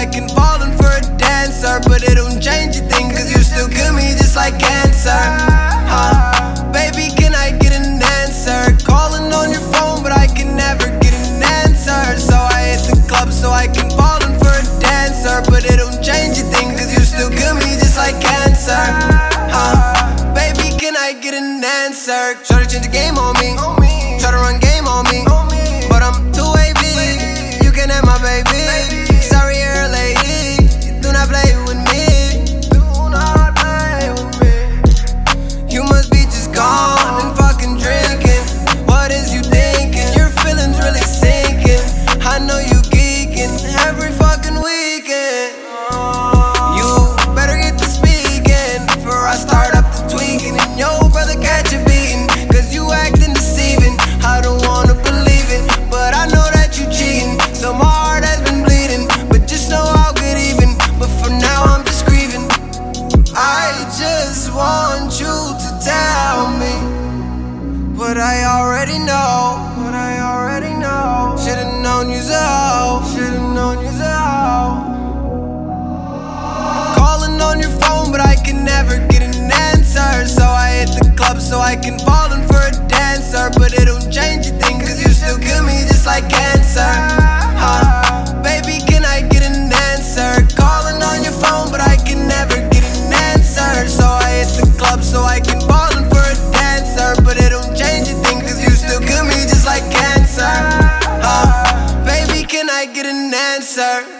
club so I can fall in for a dancer. But it don't change a thing, cause you still kill me just like cancer. Huh? Baby, can I get an answer? Calling on your phone, but I can never get an answer. So I hit the club so I can fall in for a dancer. But it don't change a thing, cause you still kill me just like cancer. Huh? Baby, can I get an answer? Try to change the game on me. Try to run game want you to tell me what I already know. What I already know. Should've known you's a hoe. Should've known you's a hoe. Calling on your phone, but I can never get an answer. So I hit the club so I can fall in for a dancer. But it don't change a can I get an answer?